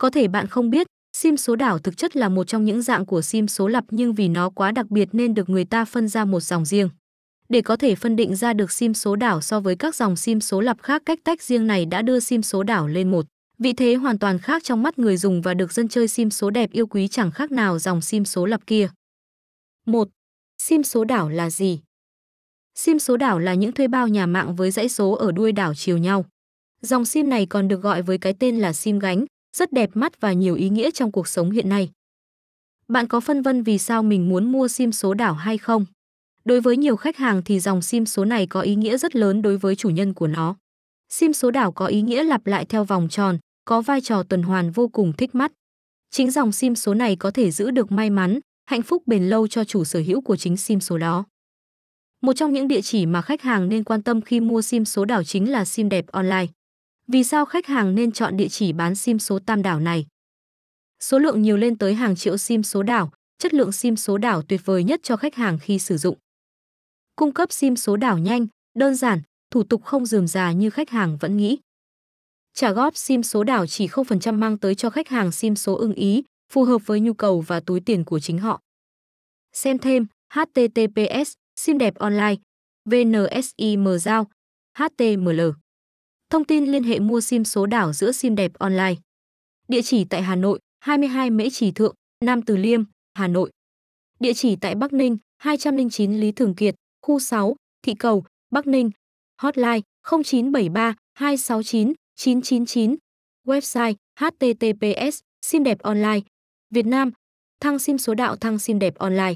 Có thể bạn không biết, sim số đảo thực chất là một trong những dạng của sim số lập nhưng vì nó quá đặc biệt nên được người ta phân ra một dòng riêng. Để có thể phân định ra được sim số đảo so với các dòng sim số lập khác cách tách riêng này đã đưa sim số đảo lên một vị thế hoàn toàn khác trong mắt người dùng và được dân chơi sim số đẹp yêu quý chẳng khác nào dòng sim số lập kia. 1. Sim số đảo là gì? Sim số đảo là những thuê bao nhà mạng với dãy số ở đuôi đảo chiều nhau. Dòng sim này còn được gọi với cái tên là sim gánh, rất đẹp mắt và nhiều ý nghĩa trong cuộc sống hiện nay. Bạn có phân vân vì sao mình muốn mua sim số đảo hay không? Đối với nhiều khách hàng thì dòng sim số này có ý nghĩa rất lớn đối với chủ nhân của nó. Sim số đảo có ý nghĩa lặp lại theo vòng tròn, có vai trò tuần hoàn vô cùng thích mắt. Chính dòng sim số này có thể giữ được may mắn, hạnh phúc bền lâu cho chủ sở hữu của chính sim số đó. Một trong những địa chỉ mà khách hàng nên quan tâm khi mua sim số đảo chính là sim đẹp online. Vì sao khách hàng nên chọn địa chỉ bán sim số tam đảo này? Số lượng nhiều lên tới hàng triệu sim số đảo, chất lượng sim số đảo tuyệt vời nhất cho khách hàng khi sử dụng. Cung cấp sim số đảo nhanh, đơn giản, thủ tục không dườm già như khách hàng vẫn nghĩ. Trả góp sim số đảo chỉ 0% mang tới cho khách hàng sim số ưng ý, phù hợp với nhu cầu và túi tiền của chính họ. Xem thêm https sim đẹp online vnsim giao html Thông tin liên hệ mua sim số đảo giữa sim đẹp online. Địa chỉ tại Hà Nội, 22 Mễ Trì Thượng, Nam Từ Liêm, Hà Nội. Địa chỉ tại Bắc Ninh, 209 Lý Thường Kiệt, khu 6, Thị Cầu, Bắc Ninh. Hotline 0973 269 999. Website https sim đẹp online. Việt Nam. Thăng sim số đạo thăng sim đẹp online.